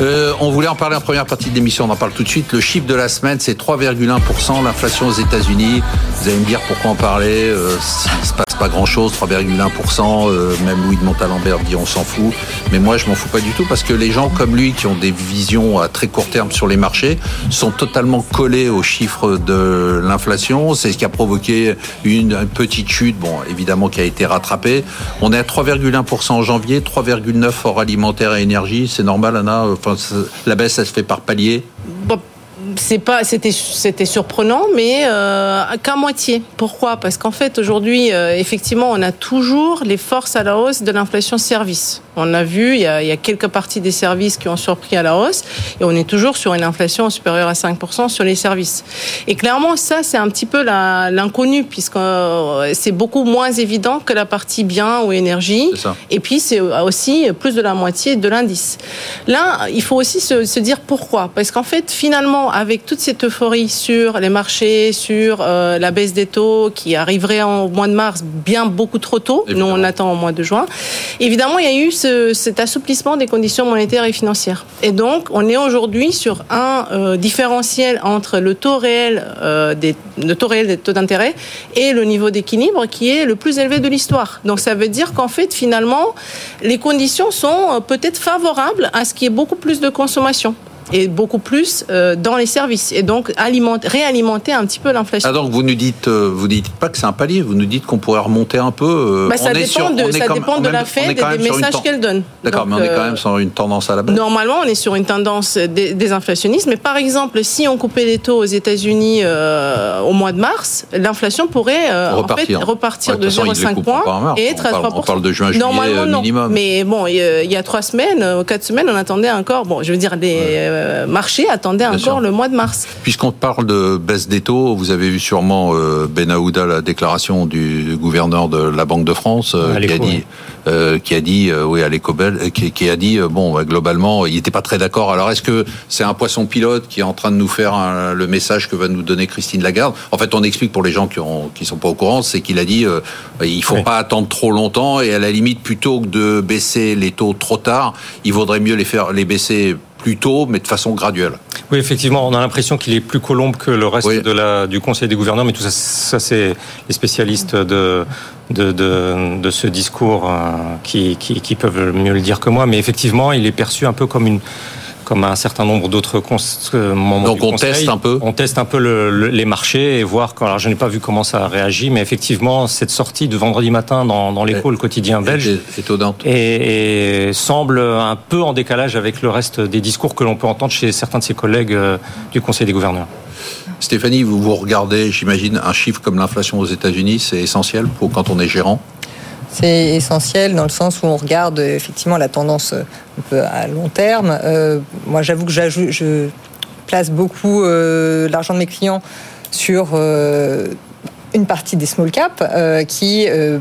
Euh, on voulait en parler en première partie de l'émission, on en parle tout de suite. Le chiffre de la semaine, c'est 3,1%, l'inflation aux États-Unis. Vous allez me dire pourquoi en parler euh, Il se passe pas grand-chose, 3,1%. Euh, même Louis de Montalembert dit on s'en fout. Mais moi, je m'en fous pas du tout parce que les gens comme lui, qui ont des visions à très court terme sur les marchés, sont totalement collés aux chiffres de l'inflation. C'est ce qui a provoqué une, petite chute, bon, évidemment, qui a été rattrapée. On est à 3,1% en janvier, 3,9% hors alimentaire et énergie. C'est normal, Anna la baisse, ça se fait par palier c'est pas, c'était, c'était surprenant, mais euh, qu'à moitié. Pourquoi? Parce qu'en fait, aujourd'hui, euh, effectivement, on a toujours les forces à la hausse de l'inflation service. On a vu, il y a, il y a, quelques parties des services qui ont surpris à la hausse, et on est toujours sur une inflation supérieure à 5% sur les services. Et clairement, ça, c'est un petit peu l'inconnu, puisque euh, c'est beaucoup moins évident que la partie bien ou énergie. Et puis, c'est aussi plus de la moitié de l'indice. Là, il faut aussi se, se dire pourquoi? Parce qu'en fait, finalement, avec toute cette euphorie sur les marchés, sur euh, la baisse des taux qui arriverait en, au mois de mars bien beaucoup trop tôt, nous on attend au mois de juin, évidemment il y a eu ce, cet assouplissement des conditions monétaires et financières. Et donc on est aujourd'hui sur un euh, différentiel entre le taux réel, euh, des, le taux réel des taux d'intérêt et le niveau d'équilibre qui est le plus élevé de l'histoire. Donc ça veut dire qu'en fait finalement les conditions sont peut-être favorables à ce qui est beaucoup plus de consommation et beaucoup plus euh, dans les services et donc alimenter, réalimenter un petit peu l'inflation. Ah donc vous nous dites, euh, vous dites pas que c'est un palier, vous nous dites qu'on pourrait remonter un peu. Euh, bah, ça dépend de, ça dépend de la Fed et des messages qu'elle donne. D'accord, mais on est quand même sur une tendance à la baisse. Normalement, on est sur une tendance désinflationniste, mais par exemple, si on coupait les taux aux États-Unis au mois de mars, l'inflation pourrait repartir, en fait, repartir de 0,5 points et être à 3%. On parle de juin, juillet Normalement, minimum. Non. Mais bon, il y a trois semaines, quatre semaines, on attendait encore. Bon, je veux dire des euh, marché attendait encore le mois de mars. Puisqu'on parle de baisse des taux, vous avez vu sûrement euh, Ben Aouda, la déclaration du gouverneur de la Banque de France, euh, qui, a dit, qui a dit, oui, à l'Ecobel, qui, qui, a dit, bon, bah, globalement, il n'était pas très d'accord. Alors, est-ce que c'est un poisson pilote qui est en train de nous faire le message que va nous donner Christine Lagarde? En fait, on explique pour les gens qui ont qui sont pas au courant, c'est qu'il a dit, il faut pas attendre trop longtemps et à la limite, plutôt que de baisser les taux trop tard, il vaudrait mieux les faire les baisser plus tôt, mais de façon graduelle. Oui, effectivement, on a l'impression qu'il est plus colombe que le reste de la, du Conseil des gouverneurs, mais tout ça, ça c'est les spécialistes de, de, de, de ce discours euh, qui, qui, qui peuvent mieux le dire que moi. Mais effectivement, il est perçu un peu comme une comme un certain nombre d'autres euh, membres Donc on teste un peu On teste un peu le, les marchés et voir, quand, alors je n'ai pas vu comment ça réagit, mais effectivement, cette sortie de vendredi matin dans, dans l'écho, le quotidien belge, étonnante. Et, et, semble un peu en décalage avec le reste des discours que l'on peut entendre chez certains de ses collègues euh, du Conseil des gouverneurs. Stéphanie, vous vous regardez, j'imagine, un chiffre comme l'inflation aux États-Unis, c'est essentiel pour quand on est gérant? C'est essentiel dans le sens où on regarde effectivement la tendance un peu à long terme. Euh, moi, j'avoue que je place beaucoup euh, l'argent de mes clients sur euh, une partie des small caps euh, qui euh,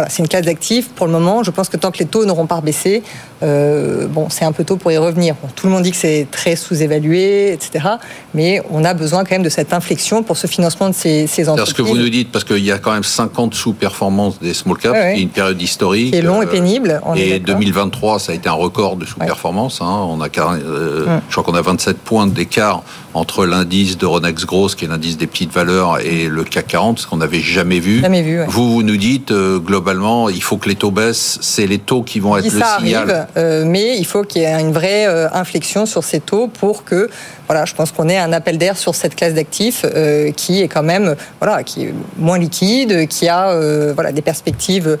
voilà, c'est une classe d'actifs pour le moment. Je pense que tant que les taux n'auront pas baissé, euh, bon, c'est un peu tôt pour y revenir. Bon, tout le monde dit que c'est très sous-évalué, etc. Mais on a besoin quand même de cette inflexion pour ce financement de ces, ces entreprises. C'est ce que vous nous dites, parce qu'il y a quand même 50 sous-performances des small caps, ouais, ouais. une période historique. Qui est long et pénible. et 2023, ça a été un record de sous-performance. Ouais. Hein. On a, euh. Je crois qu'on a 27 points d'écart entre l'indice de Ronex Gross, qui est l'indice des petites valeurs, et le CAC 40, ce qu'on n'avait jamais vu. Jamais vu vous, vous nous dites, euh, globalement, il faut que les taux baissent. C'est les taux qui vont être le ça signal. Arrive, euh, mais il faut qu'il y ait une vraie euh, inflexion sur ces taux pour que, voilà, je pense qu'on ait un appel d'air sur cette classe d'actifs qui est quand même, voilà, qui est moins liquide, qui a, voilà, des perspectives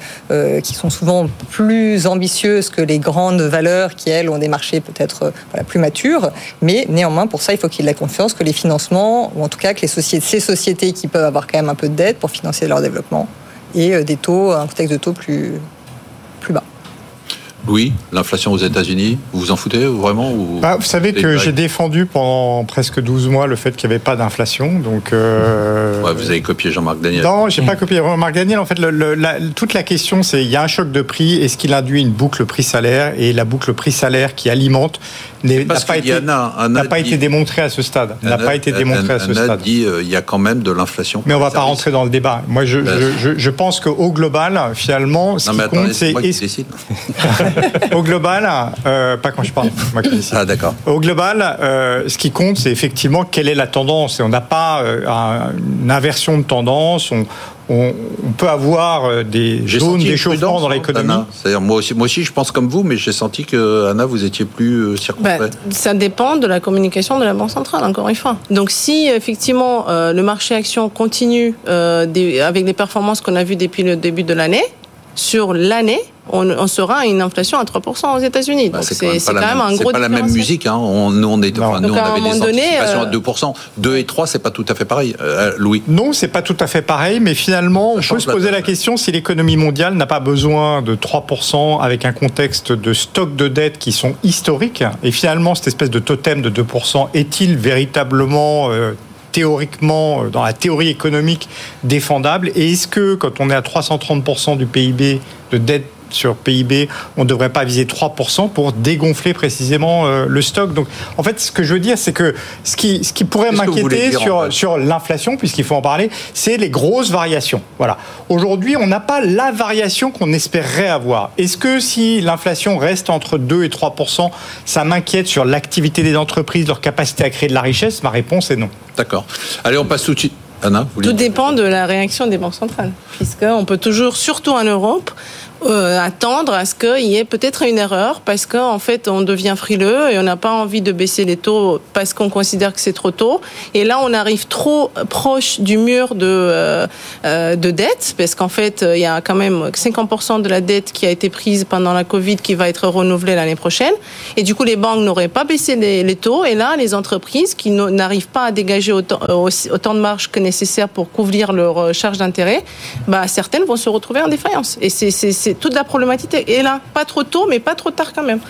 qui sont souvent plus ambitieuses que les grandes valeurs qui elles ont des marchés peut-être voilà, plus matures. Mais néanmoins, pour ça, il faut qu'il y ait la que les financements, ou en tout cas que les sociétés, ces sociétés qui peuvent avoir quand même un peu de dette pour financer leur développement et des taux, un contexte de taux plus. Oui, l'inflation aux États-Unis, vous vous en foutez vraiment ou bah, Vous savez que j'ai défendu pendant presque 12 mois le fait qu'il n'y avait pas d'inflation. Donc, euh... ouais, vous avez copié Jean-Marc Daniel. Non, j'ai pas copié Jean-Marc Daniel. En fait, le, le, la, toute la question, c'est il y a un choc de prix. Est-ce qu'il induit une boucle prix-salaire? Et la boucle prix-salaire qui alimente n'a pas, été, pas démontrée à ce stade. N'a pas été démontrée à ce Anna stade. dit euh, il y a quand même de l'inflation. Mais on va pas rentrer dans le débat. Moi, je, ben, je, je, je pense qu'au global, finalement, ce non, qui mais compte, c'est. Au global, pas quand je parle. ah d'accord. Au global, ce qui compte, c'est effectivement quelle est la tendance. Et on n'a pas une inversion de tendance. On, on, peut avoir euh, des zones d'échauffement dans l'économie. C'est-à-dire moi aussi, moi aussi, je pense comme vous, mais j'ai senti que Anna, vous étiez plus euh, circonspect. Ben, ça dépend de la communication de la banque centrale, encore une fois. Donc si effectivement euh, le marché action continue avec les performances qu'on a vues depuis le début de l'année, sur l'année, on, sera à une inflation à 3% aux États-Unis. Bah, c'est quand, même, un gros. C'est pas la même musique. Hein. On, nous, on, est, enfin, nous, on avait des anticipations à 2%. 2 euh, et 3, c'est pas tout à fait pareil, euh, Louis. Non, c'est pas tout à fait pareil, mais finalement, on peut se poser la question si l'économie mondiale n'a pas besoin de 3% avec un contexte de stock de dettes qui sont historiques. Et finalement, cette espèce de totem de 2% est-il véritablement euh, théoriquement, dans la théorie économique, défendable? Et est-ce que, quand on est à 330% du PIB de dette sur PIB, on ne devrait pas viser 3% pour dégonfler précisément euh, le stock. Donc, en fait, ce que je veux dire, c'est que ce qui, ce qui pourrait m'inquiéter sur, sur l'inflation, puisqu'il faut en parler, c'est les grosses variations. Voilà. Aujourd'hui, on n'a pas la variation qu'on espérerait avoir. Est-ce que si l'inflation reste entre 2 et 3%, ça m'inquiète sur l'activité des entreprises, leur capacité à créer de la richesse? Ma réponse est non. D'accord. Allez, on passe tout de suite. Anna, Tout dépend de la réaction des banques centrales, puisqu'on peut toujours, surtout en Europe, euh, attendre à ce qu'il y ait peut-être une erreur parce qu'en fait on devient frileux et on n'a pas envie de baisser les taux parce qu'on considère que c'est trop tôt. Et là on arrive trop proche du mur de, euh, euh de dette parce qu'en fait il y a quand même 50% de la dette qui a été prise pendant la Covid qui va être renouvelée l'année prochaine. Et du coup les banques n'auraient pas baissé les, taux et là les entreprises qui n'arrivent pas à dégager autant, euh, autant de marge que nécessaire pour couvrir leurs charges d'intérêt, bah, certaines vont se retrouver en défaillance. Et toute la problématique est là. Pas trop tôt, mais pas trop tard quand même.